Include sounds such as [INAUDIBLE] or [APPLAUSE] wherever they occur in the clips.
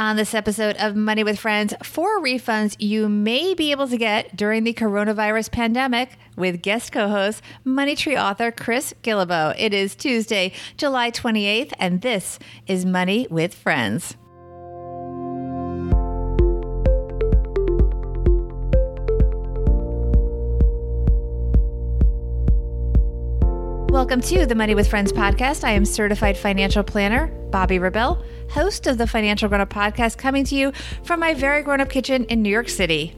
On this episode of Money with Friends, four refunds you may be able to get during the coronavirus pandemic with guest co host, Money Tree author Chris Guillebeau. It is Tuesday, July 28th, and this is Money with Friends. Welcome to the Money with Friends podcast. I am certified financial planner, Bobbi Rebell, host of the Financial Grown Up podcast, coming to you from my very grown up kitchen in New York City.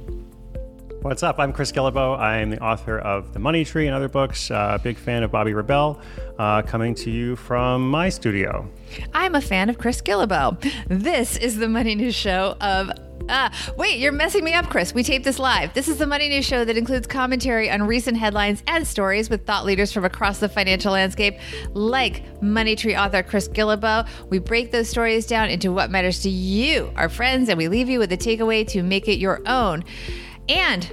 What's up? I'm Chris Guillebeau. I'm the author of The Money Tree and other books. Uh, big fan of Bobbi Rebell, uh, coming to you from my studio. I'm a fan of Chris Guillebeau. This is the Money News Show of Ah, wait, you're messing me up, Chris. We taped this live. This is the Money News Show that includes commentary on recent headlines and stories with thought leaders from across the financial landscape, like Money Tree author Chris Guillebeau. We break those stories down into what matters to you, our friends, and we leave you with a takeaway to make it your own. And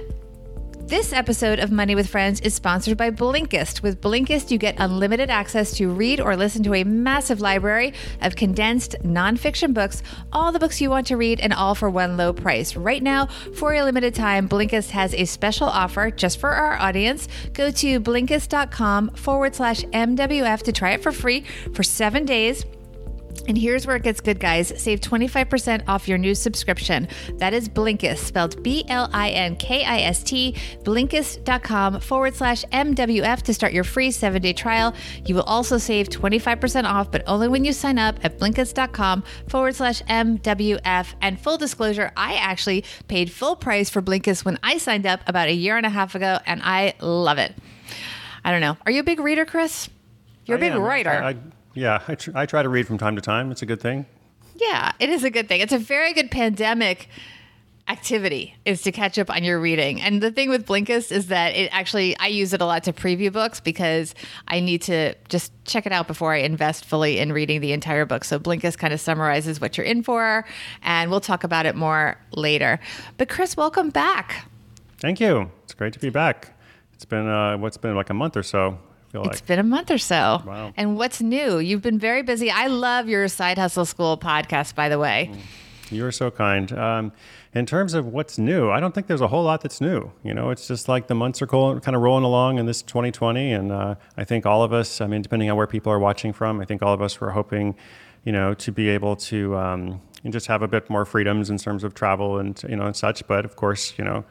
this episode of Money with Friends is sponsored by Blinkist. With Blinkist, you get unlimited access to read or listen to a massive library of condensed nonfiction books, all the books you want to read, and all for one low price. Right now, for a limited time, Blinkist has a special offer just for our audience. Go to blinkist.com forward slash MWF to try it for free for seven days. And here's where it gets good, guys. Save 25% off your new subscription. That is Blinkist, spelled B L I N K I S T, blinkist.com forward slash MWF to start your free seven day trial. You will also save 25% off, but only when you sign up at blinkist.com forward slash MWF. And full disclosure, I actually paid full price for Blinkist when I signed up about a year and a half ago, and I love it. I don't know. Are you a big reader, Chris? You're a big am. writer. I, I, yeah, I, tr- I try to read from time to time. It's a good thing. Yeah, it is a good thing. It's a very good pandemic activity is to catch up on your reading. And the thing with Blinkist is that it actually I use it a lot to preview books because I need to just check it out before I invest fully in reading the entire book. So Blinkist kind of summarizes what you're in for and we'll talk about it more later. But Chris, welcome back. Thank you. It's great to be back. It's been uh, what's been like a month or so. Feel It's like been a month or so. Wow. And what's new? You've been very busy. I love your Side Hustle School podcast, by the way. you are so kind. Um, in terms of what's new, I don't think there's a whole lot that's new. You know, it's just like the months are cool, kind of rolling along in this 2020, and uh, I think all of us. I mean, depending on where people are watching from, I think all of us were hoping, you know, to be able to um, and just have a bit more freedoms in terms of travel and you know and such. But of course, you know.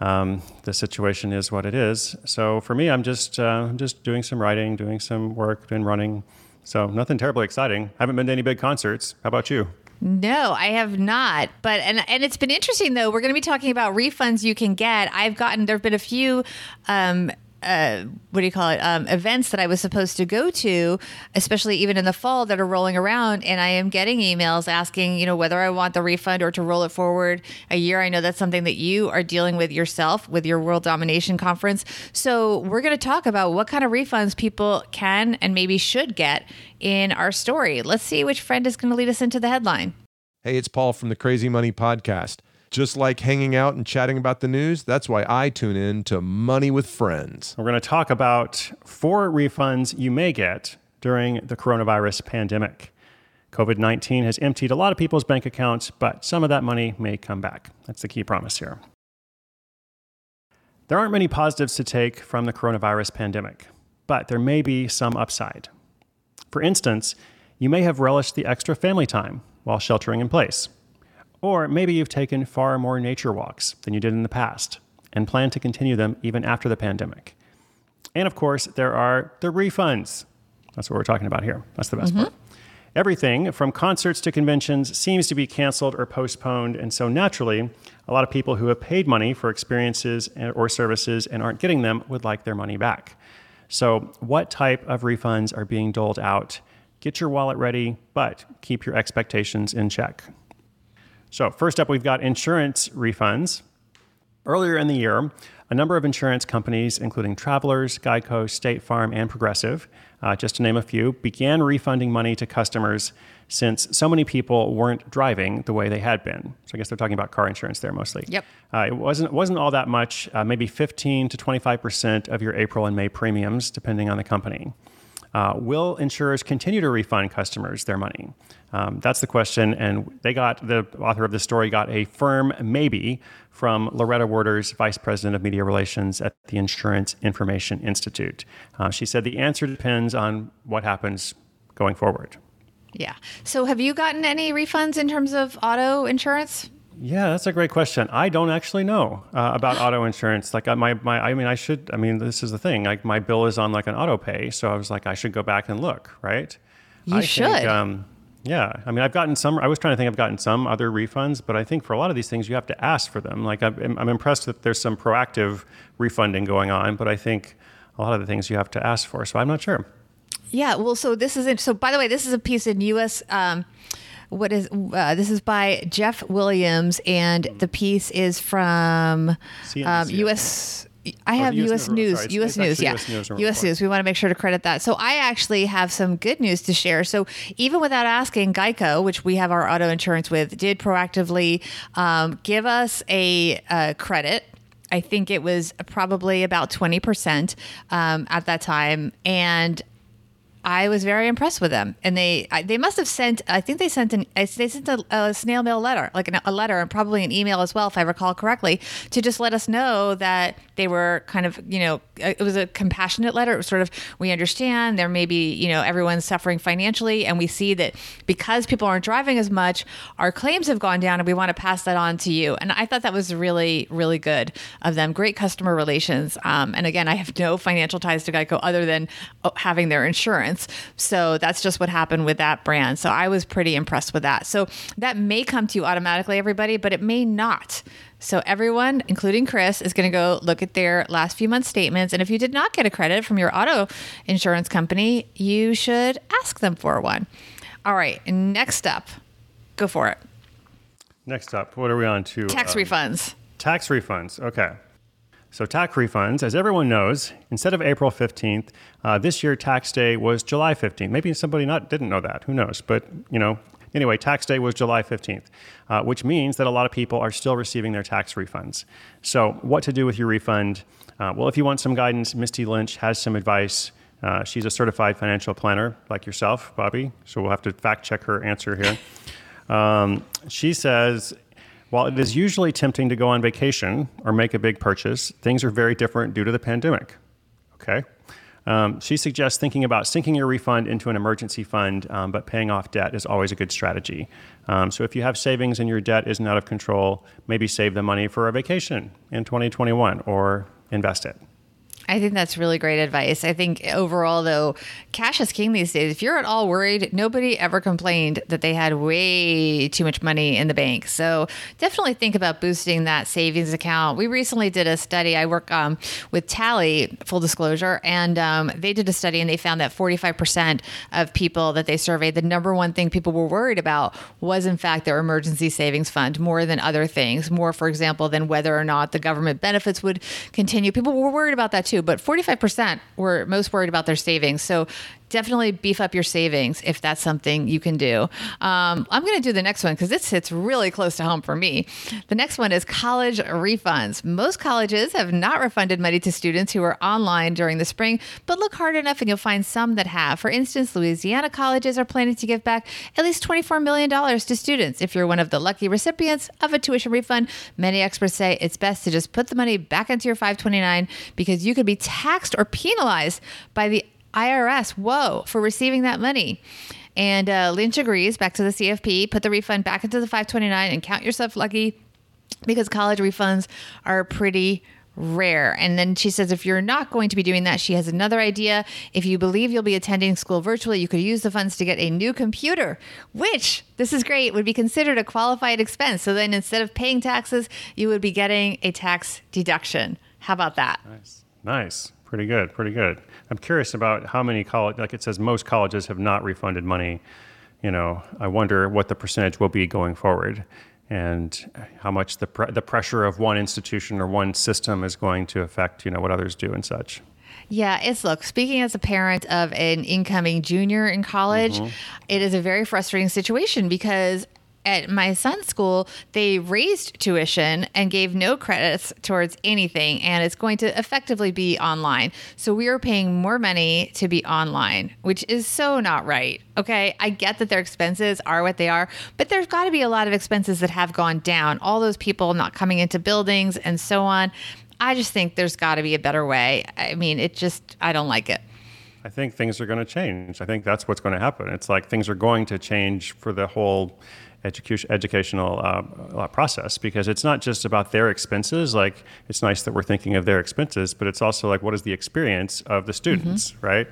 Um, the situation is what it is. So for me, I'm just uh, just doing some writing, doing some work, doing running. So nothing terribly exciting. haven't been to any big concerts. How about you? No, I have not. But and and it's been interesting though. We're going to be talking about refunds you can get. I've gotten there've been a few um uh, what do you call it? Um, events that I was supposed to go to, especially even in the fall, that are rolling around, and I am getting emails asking, you know, whether I want the refund or to roll it forward a year. I know that's something that you are dealing with yourself with your World Domination Conference. So we're going to talk about what kind of refunds people can and maybe should get in our story. Let's see which friend is going to lead us into the headline. Hey, it's Paul from the Crazy Money Podcast. Just like hanging out and chatting about the news, that's why I tune in to Money with Friends. We're going to talk about four refunds you may get during the coronavirus pandemic. COVID 19 has emptied a lot of people's bank accounts, but some of that money may come back. That's the key promise here. There aren't many positives to take from the coronavirus pandemic, but there may be some upside. For instance, you may have relished the extra family time while sheltering in place. Or maybe you've taken far more nature walks than you did in the past and plan to continue them even after the pandemic. And of course, there are the refunds. That's what we're talking about here. That's the best mm-hmm. part. Everything from concerts to conventions seems to be canceled or postponed. And so naturally, a lot of people who have paid money for experiences or services and aren't getting them would like their money back. So, what type of refunds are being doled out? Get your wallet ready, but keep your expectations in check. So, first up, we've got insurance refunds. Earlier in the year, a number of insurance companies, including Travelers, Geico, State Farm, and Progressive, uh, just to name a few, began refunding money to customers since so many people weren't driving the way they had been. So I guess they're talking about car insurance there mostly. Yep. Uh, it wasn't wasn't all that much, uh, maybe 15 to 25 percent of your April and May premiums, depending on the company. Uh, will insurers continue to refund customers their money? Um, that's the question. And they got the author of the story got a firm maybe from Loretta Waters, Vice President of Media Relations at the Insurance Information Institute. Uh, she said the answer depends on what happens going forward. Yeah. So, have you gotten any refunds in terms of auto insurance? Yeah, that's a great question. I don't actually know uh, about auto insurance. Like my, my, I mean, I should. I mean, this is the thing. Like my bill is on like an auto pay, so I was like, I should go back and look, right? You I should. Think, um, yeah, I mean, I've gotten some. I was trying to think I've gotten some other refunds, but I think for a lot of these things, you have to ask for them. Like I'm, I'm impressed that there's some proactive refunding going on, but I think a lot of the things you have to ask for. So I'm not sure. Yeah. Well, so this is it. So by the way, this is a piece in U.S. Um, what is uh, this is by Jeff Williams, and the piece is from um, U.S. I have US. News, U.S. News, yeah, US News U.S. News. We want to make sure to credit that. So I actually have some good news to share. So even without asking, Geico, which we have our auto insurance with, did proactively um, give us a uh, credit. I think it was probably about twenty percent um, at that time, and I was very impressed with them, and they I, they must have sent. I think they sent an they sent a, a snail mail letter, like an, a letter, and probably an email as well, if I recall correctly, to just let us know that they were kind of you know it was a compassionate letter. It was sort of we understand there may be you know everyone's suffering financially, and we see that because people aren't driving as much, our claims have gone down, and we want to pass that on to you. And I thought that was really really good of them. Great customer relations. Um, and again, I have no financial ties to Geico other than uh, having their insurance. So that's just what happened with that brand. So I was pretty impressed with that. So that may come to you automatically, everybody, but it may not. So everyone, including Chris, is going to go look at their last few months' statements. And if you did not get a credit from your auto insurance company, you should ask them for one. All right. Next up, go for it. Next up, what are we on to? Tax Um, refunds. Tax refunds. Okay. So, tax refunds, as everyone knows, instead of April 15th, uh, this year tax day was July 15th. Maybe somebody not didn't know that. Who knows? But, you know, anyway, tax day was July 15th, uh, which means that a lot of people are still receiving their tax refunds. So, what to do with your refund? Uh, well, if you want some guidance, Misty Lynch has some advice. Uh, she's a certified financial planner like yourself, Bobbi. So, we'll have to fact check her answer here. Um, she says, while it is usually tempting to go on vacation or make a big purchase, things are very different due to the pandemic. Okay. Um, she suggests thinking about sinking your refund into an emergency fund, um, but paying off debt is always a good strategy. Um, so if you have savings and your debt isn't out of control, maybe save the money for a vacation in 2021 or invest it. I think that's really great advice. I think overall, though, cash is king these days. If you're at all worried, nobody ever complained that they had way too much money in the bank. So definitely think about boosting that savings account. We recently did a study. I work um, with Tally, full disclosure, and um, they did a study and they found that 45% of people that they surveyed, the number one thing people were worried about was, in fact, their emergency savings fund more than other things. More, for example, than whether or not the government benefits would continue. People were worried about that too, but 45% were most worried about their savings. So definitely beef up your savings if that's something you can do. Um, I'm going to do the next one because this hits really close to home for me. The next one is college refunds. Most colleges have not refunded money to students who are online during the spring, but look hard enough and you'll find some that have. For instance, Louisiana colleges are planning to give back at least $24 million to students. If you're one of the lucky recipients of a tuition refund, many experts say it's best to just put the money back into your 529 because you could be taxed or penalized by the IRS, whoa, for receiving that money. And uh, Lynch agrees, back to the CFP, put the refund back into the 529 and count yourself lucky because college refunds are pretty rare. And then she says, if you're not going to be doing that, she has another idea. If you believe you'll be attending school virtually, you could use the funds to get a new computer, which, this is great, would be considered a qualified expense. So then instead of paying taxes, you would be getting a tax deduction. How about that? Nice. Nice. Pretty good. Pretty good. I'm curious about how many college, like it says, most colleges have not refunded money. You know, I wonder what the percentage will be going forward and how much the, pre- the pressure of one institution or one system is going to affect, you know, what others do and such. Yeah, it's look, speaking as a parent of an incoming junior in college, mm-hmm. it is a very frustrating situation because at my son's school, they raised tuition and gave no credits towards anything, and it's going to effectively be online. So we are paying more money to be online, which is so not right. Okay. I get that their expenses are what they are, but there's got to be a lot of expenses that have gone down. All those people not coming into buildings and so on. I just think there's got to be a better way. I mean, it just, I don't like it. I think things are going to change. I think that's what's going to happen. It's like things are going to change for the whole education, educational uh, uh, process because it's not just about their expenses. Like it's nice that we're thinking of their expenses, but it's also like what is the experience of the students, mm-hmm. right?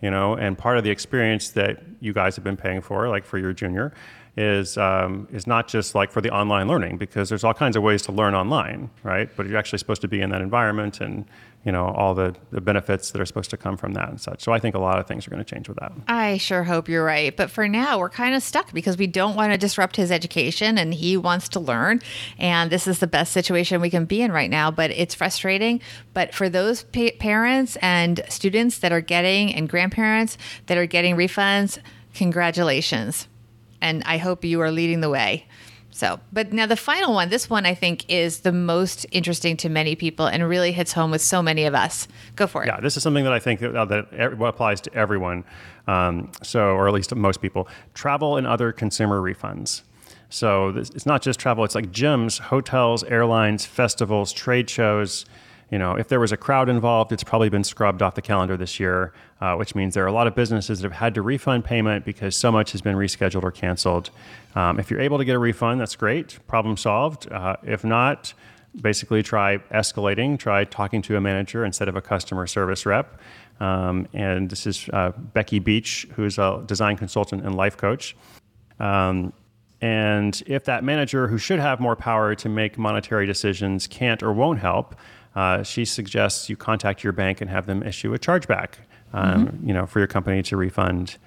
You know, and part of the experience that you guys have been paying for, like for your junior, is um, is not just like for the online learning because there's all kinds of ways to learn online, right? But you're actually supposed to be in that environment and you know all the, the benefits that are supposed to come from that and such. So I think a lot of things are going to change with that. I sure hope you're right, but for now we're kind of stuck because we don't want to disrupt his education and he wants to learn, and this is the best situation we can be in right now. But it's frustrating. But for those pa- parents and students that are getting and grandparents that are getting refunds, congratulations and I hope you are leading the way. So, but now the final one, this one I think is the most interesting to many people and really hits home with so many of us. Go for it. Yeah, this is something that I think that, that applies to everyone. Um, so, or at least most people, travel and other consumer refunds. So this, it's not just travel; it's like gyms, hotels, airlines, festivals, trade shows you know, if there was a crowd involved, it's probably been scrubbed off the calendar this year, uh, which means there are a lot of businesses that have had to refund payment because so much has been rescheduled or canceled. Um, if you're able to get a refund, that's great, problem solved. Uh, if not, basically try escalating, try talking to a manager instead of a customer service rep. Um, and this is uh, Becky Beach, who's a design consultant and life coach. Um, and if that manager who should have more power to make monetary decisions can't or won't help, uh, she suggests you contact your bank and have them issue a chargeback, um, mm-hmm. you know, for your company to refund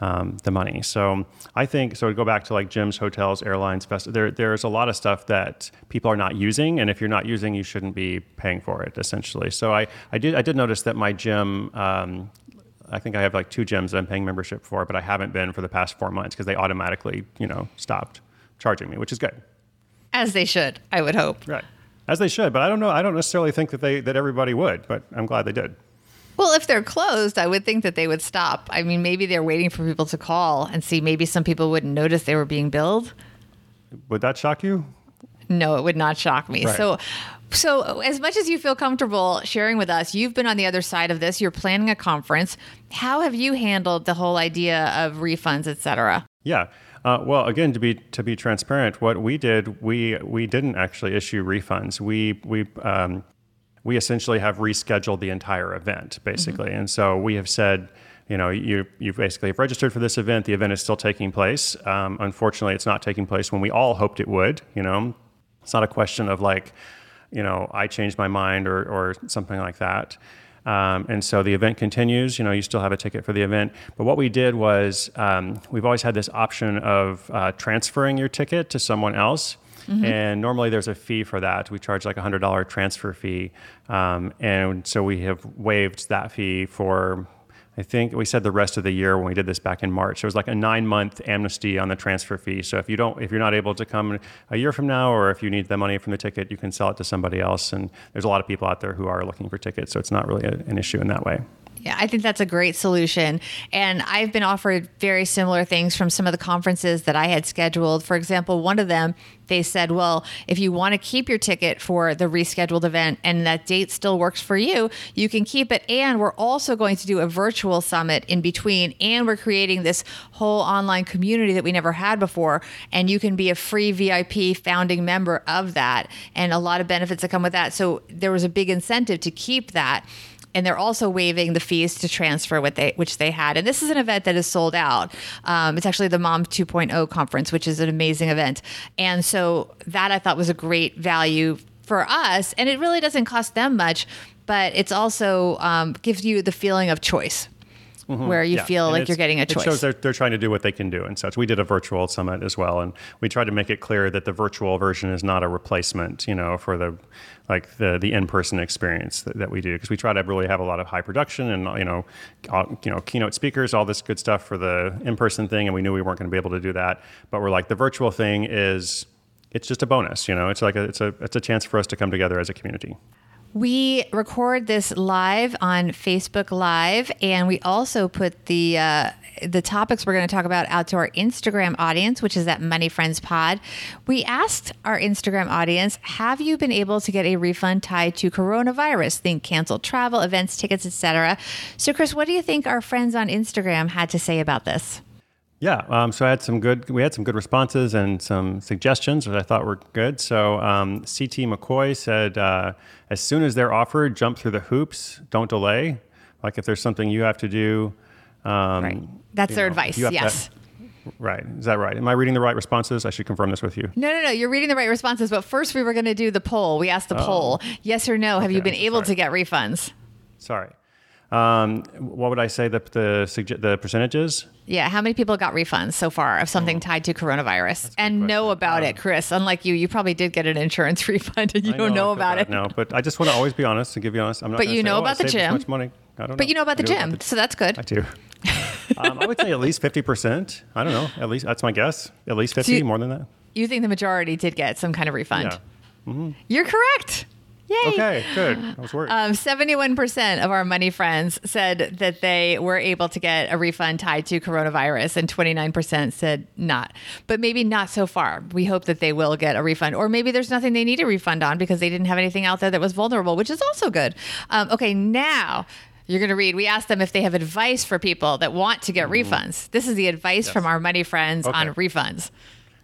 um, the money. So I think so. To go back to like gyms, hotels, airlines, fest, there there's a lot of stuff that people are not using, and if you're not using, you shouldn't be paying for it. Essentially, so I I did I did notice that my gym. Um, I think I have like two gyms that I'm paying membership for, but I haven't been for the past four months because they automatically, you know, stopped charging me, which is good. As they should, I would hope. Right as they should. But I don't know. I don't necessarily think that they that everybody would. But I'm glad they did. Well, if they're closed, I would think that they would stop. I mean, maybe they're waiting for people to call and see. Maybe some people wouldn't notice they were being billed. Would that shock you? No, it would not shock me. Right. So, so as much as you feel comfortable sharing with us, you've been on the other side of this. You're planning a conference. How have you handled the whole idea of refunds, et cetera? Yeah. Uh, well, again, to be to be transparent, what we did, we we didn't actually issue refunds. We we um, we essentially have rescheduled the entire event, basically, mm-hmm. and so we have said, you know, you you basically have registered for this event. The event is still taking place. Um, unfortunately, it's not taking place when we all hoped it would. You know, it's not a question of like, you know, I changed my mind or or something like that. Um, and so the event continues. You know, you still have a ticket for the event. But what we did was um, we've always had this option of uh, transferring your ticket to someone else. Mm-hmm. And normally there's a fee for that. We charge like a $100 transfer fee. Um, and so we have waived that fee for I think we said the rest of the year when we did this back in March. It was like a nine month amnesty on the transfer fee. So if you don't, if you're not able to come a year from now, or if you need the money from the ticket, you can sell it to somebody else. And there's a lot of people out there who are looking for tickets, so it's not really a, an issue in that way. Yeah, I think that's a great solution. And I've been offered very similar things from some of the conferences that I had scheduled. For example, one of them, they said, well, if you want to keep your ticket for the rescheduled event and that date still works for you, you can keep it. And we're also going to do a virtual summit in between. And we're creating this whole online community that we never had before. And you can be a free VIP founding member of that and a lot of benefits that come with that. So there was a big incentive to keep that and they're also waiving the fees to transfer what they which they had. And this is an event that is sold out. Um, it's actually the Mom 2.0 conference, which is an amazing event. And so that I thought was a great value for us, and it really doesn't cost them much, but it's also um, gives you the feeling of choice. Mm-hmm. where you Yeah, feel and like you're getting a It choice. shows they're, they're trying to do what they can do and such. We did a virtual summit as well, and we tried to make it clear that the virtual version is not a replacement, you know, for the like the the in person experience that, that we do because we try to really have a lot of high production and you know, all, you know, keynote speakers, all this good stuff for the in person thing, and we knew we weren't going to be able to do that. But we're like the virtual thing is. It's just a bonus, you know. It's like a, it's a it's a chance for us to come together as a community. We record this live on Facebook Live, and we also put the uh, the topics we're going to talk about out to our Instagram audience, which is at Money Friends Pod. We asked our Instagram audience, "Have you been able to get a refund tied to coronavirus? Think canceled travel, events, tickets, etc." So, Chris, what do you think our friends on Instagram had to say about this? Yeah, um, so I had some good. We had some good responses and some suggestions that I thought were good. So um, CT McCoy said, uh, as soon as they're offered, jump through the hoops. Don't delay. Like if there's something you have to do. Um, Right. That's their know, advice. you have to- Yes. right. Is that right? Am I reading the right responses? I should confirm this with you. No, no, no. You're reading the right responses, but first we were going to do the poll. We asked the poll yes or no. Have you Oh. Okay, been able sorry. to get refunds? Sorry. Um, what would I say the the, the percentages? Yeah. How many people got refunds so far of something tied to coronavirus and know question. about it, Chris? Unlike you, you probably did get an insurance [LAUGHS] refund and you I don't know about it. No, but I just want to always be honest and give you honest. I'm not. But you say, know "Oh, about the saved this gym. much money. I don't know. But you know about the I do gym, so that's good. I do. um, I would say at least fifty percent. I don't know. At least that's my guess. At least fifty, you- more than that. You think the majority did get some kind of refund? Yeah. You're correct. Yay. Okay, good. I was worried. Um, 71% of our money friends said that they were able to get a refund tied to coronavirus, and 29% said not. But maybe not so far. We hope that they will get a refund. Or maybe there's nothing they need a refund on because they didn't have anything out there that was vulnerable, which is also good. Um, okay, now. You're going to read. We asked them if they have advice for people that want to get refunds. This is the advice from our money friends on Mm-hmm. Refunds.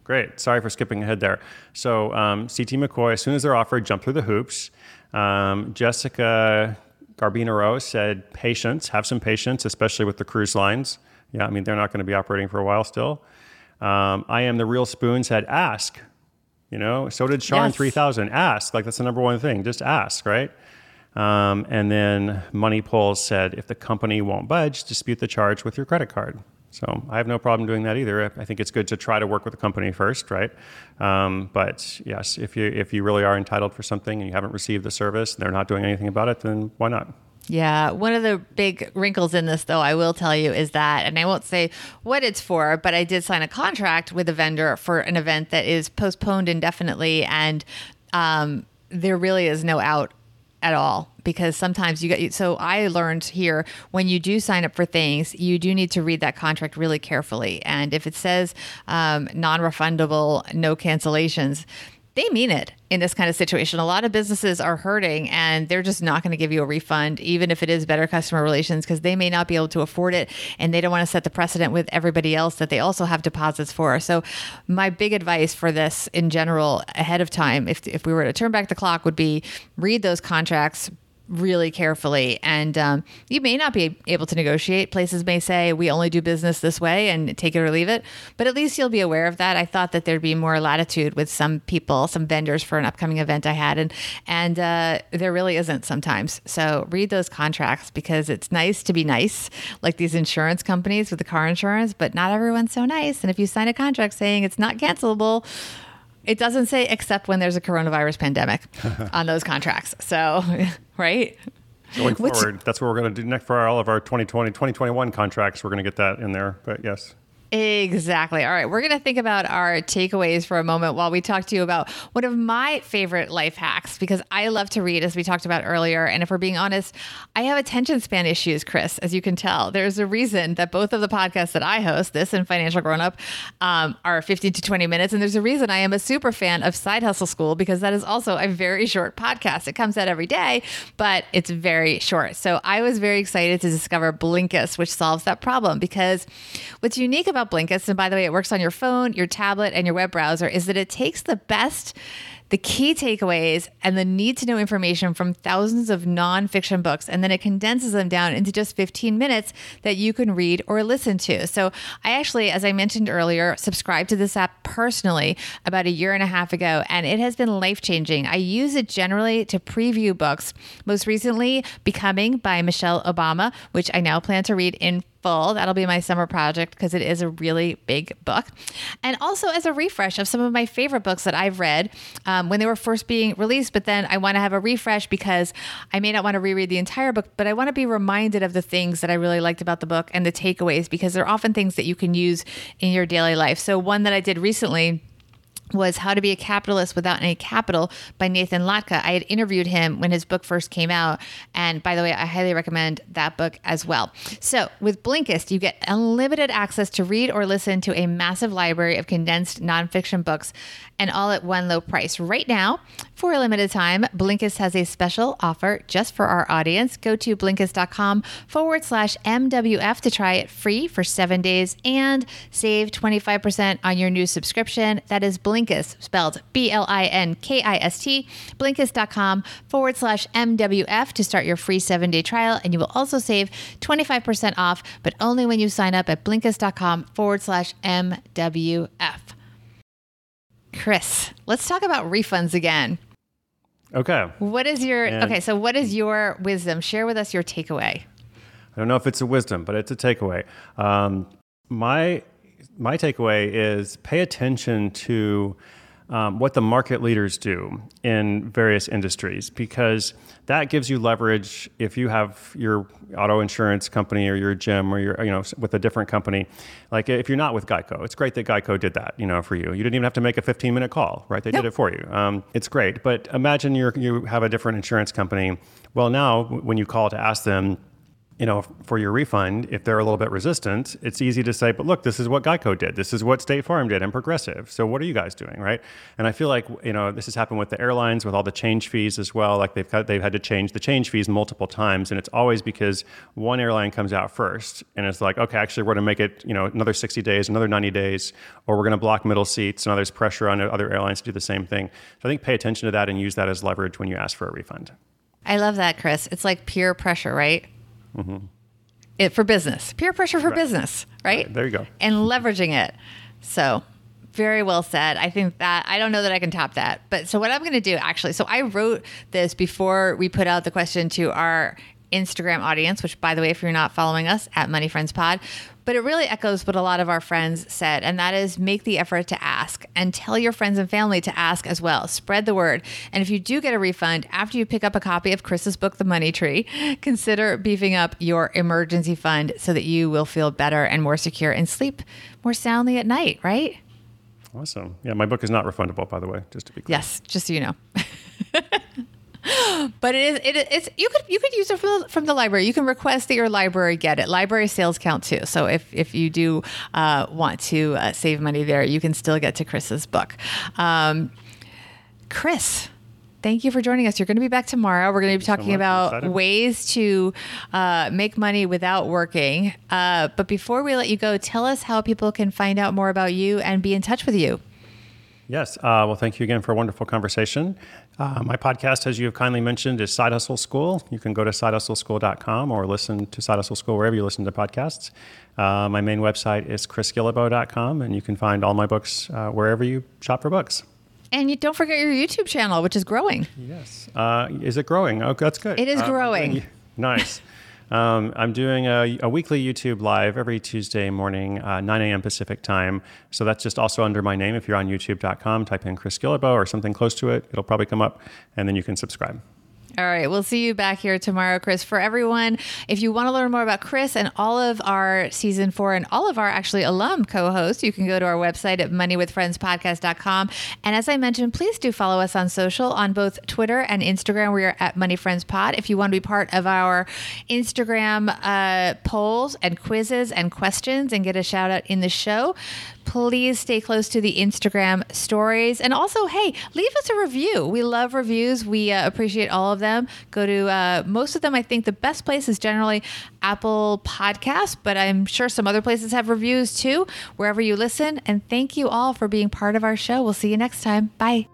Great. Sorry for skipping ahead there. So, um, CT McCoy, as soon as they're offered, jump through the hoops. Um, Jessica Garbino said, patience, have some patience, especially with the cruise lines. Yeah, I mean, they're not going to be operating for a while still. Um, I am the real spoon said, ask. You know, so did Sean Yes. 3000. Ask. Like, that's the number one thing. Just ask, right? Um, and then Money Polls said, if the company won't budge, dispute the charge with your credit card. So I have no problem doing that either. I think it's good to try to work with the company first, right? Um, but yes, if you if you really are entitled for something and you haven't received the service, and they're not doing anything about it, then why not? Yeah, one of the big wrinkles in this, though, I will tell you, is that, and I won't say what it's for, but I did sign a contract with a vendor for an event that is postponed indefinitely, and um, there really is no out at all because sometimes you get so I learned here when you do sign up for things you do need to read that contract really carefully. And if it says um, non-refundable no cancellations they mean it in this kind of situation. A lot of businesses are hurting and they're just not going to give you a refund, even if it is better customer relations, because they may not be able to afford it and they don't want to set the precedent with everybody else that they also have deposits for. So, my big advice for this in general ahead of time, if, if we were to turn back the clock, would be read those contracts really carefully. And um, you may not be able to negotiate. Places may say, we only do business this way and take it or leave it. But at least you'll be aware of that. I thought that there'd be more latitude with some people, some vendors for an upcoming event I had. And, and uh, there really isn't sometimes. So read those contracts because it's nice to be nice, like these insurance companies with the car insurance, but not everyone's so nice. And if you sign a contract saying it's not cancelable, it doesn't say except when there's a coronavirus pandemic [LAUGHS] on those contracts. So, [LAUGHS] right? Going What's- forward, that's what we're going to do next for all of our 2020, 2021 contracts. We're going to get that in there. But yes. Exactly. All right. We're going to think about our takeaways for a moment while we talk to you about one of my favorite life hacks because I love to read, as we talked about earlier. And if we're being honest, I have attention span issues, Chris, as you can tell. There's a reason that both of the podcasts that I host, this and Financial Grown Up, um, are 15 to 20 minutes. And there's a reason I am a super fan of Side Hustle School because that is also a very short podcast. It comes out every day, but it's very short. So I was very excited to discover Blinkist, which solves that problem because what's unique about Blinkist, and by the way, it works on your phone, your tablet, and your web browser, is that it takes the best the key takeaways and the need to know information from thousands of nonfiction books, and then it condenses them down into just 15 minutes that you can read or listen to. So, I actually, as I mentioned earlier, subscribed to this app personally about a year and a half ago, and it has been life changing. I use it generally to preview books, most recently, Becoming by Michelle Obama, which I now plan to read in full. That'll be my summer project because it is a really big book. And also as a refresh of some of my favorite books that I've read um, when they were first being released, but then I want to have a refresh because I may not want to reread the entire book, but I want to be reminded of the things that I really liked about the book and the takeaways because they're often things that you can use in your daily life. So, one that I did recently was How to Be a Capitalist Without Any Capital by Nathan Latka. I had interviewed him when his book first came out. And by the way, I highly recommend that book as well. So, with Blinkist, you get unlimited access to read or listen to a massive library of condensed nonfiction books and all at one low price. Right now, for a limited time, Blinkist has a special offer just for our audience. Go to blinkist.com forward slash MWF to try it free for seven days and save 25% on your new subscription. That is Blinkist, spelled B L I N K I S T, blinkist.com forward slash MWF to start your free seven day trial. And you will also save 25% off, but only when you sign up at blinkist.com forward slash MWF. Chris, let's talk about refunds again. Okay. What is your And- okay? So, what is your wisdom? Share with us your takeaway. I don't know if it's a wisdom, but it's a takeaway. Um, my my takeaway is pay attention to um, what the market leaders do in various industries because that gives you leverage if you have your auto insurance company or your gym or your you know with a different company. Like if you're not with geico it's great that geico did that you know for you. You didn't even have to make a 15 minute call right? They did it for you. Um, it's great. But imagine you you have a different insurance company. Well now when you call to ask them you know, for your refund, if they're a little bit resistant, it's easy to say, but look, this is what Geico did. This is what State Farm did and Progressive. So what are you guys doing, right? And I feel like, you know, this has happened with the airlines with all the change fees as well. Like they've got, they've had to change the change fees multiple times. And it's always because one airline comes out first and it's like, okay, actually we're going to make it, you know, another 60 days, another 90 days, or we're going to block middle seats. And now there's pressure on other airlines to do the same thing. So I think pay attention to that and use that as leverage when you ask for a refund. I love that, Chris. It's like peer pressure, right? It for business, peer pressure for business, right? There you go. And leveraging it. So, very well said. I think that I don't know that I can top that. But so what I'm going to do actually, so I wrote this before we put out the question to our Instagram audience, which by the way, if you're not following us at Money Friends Pod, but it really echoes what a lot of our friends said, and that is make the effort to ask and tell your friends and family to ask as well. Spread the word. And if you do get a refund after you pick up a copy of Chris's book, The Money Tree, [LAUGHS] consider beefing up your emergency fund so that you will feel better and more secure and sleep more soundly at night, right? Awesome. Yeah, my book is not refundable, by the way, just to be clear. Yes, just so you know. [LAUGHS] [GASPS] but it is it, it's you could you could use it from the, from the library. You can request that your library get it. Library sales count too. So if if you do uh, want to uh, save money there, you can still get to Chris's book. Um, Chris. Thank you for joining us. You're going to be back tomorrow. We're going to be talking much. about ways to uh, make money without working. Uh, but before we let you go, tell us how people can find out more about you and be in touch with you. Yes. Uh, well, thank you again for a wonderful conversation. Uh, my podcast, as you have kindly mentioned, is Side Hustle School. You can go to sidehustleschool.com or listen to Side Hustle School wherever you listen to podcasts. Uh, my main website is chrisguillebeau.com, and you can find all my books uh, wherever you shop for books. And you don't forget your YouTube channel, which is growing. Yes. Uh, is it growing? Oh, that's good. It is Uh, growing. nice. Um, I'm doing a, a weekly YouTube live every Tuesday morning, uh, 9 a.m. Pacific time. So that's just also under my name. If you're on youtube.com, type in Chris Guillebeau or something close to it. It'll probably come up, and then you can subscribe. All right. We'll see you back here tomorrow, Chris. For everyone, if you want to learn more about Chris and all of our season four and all of our actually alum co hosts, you can go to our website at moneywithfriendspodcast.com. And as I mentioned, please do follow us on social on both Twitter and Instagram. We are at Money Friends Pod. If you want to be part of our Instagram uh, polls and quizzes and questions and get a shout out in the show, please stay close to the Instagram stories. And also, hey, leave us a review. We love reviews. We uh, appreciate all of them. Go to uh, most of them. I think the best place is generally Apple Podcasts, but I'm sure some other places have reviews too, wherever you listen. And thank you all for being part of our show. We'll see you next time. Bye.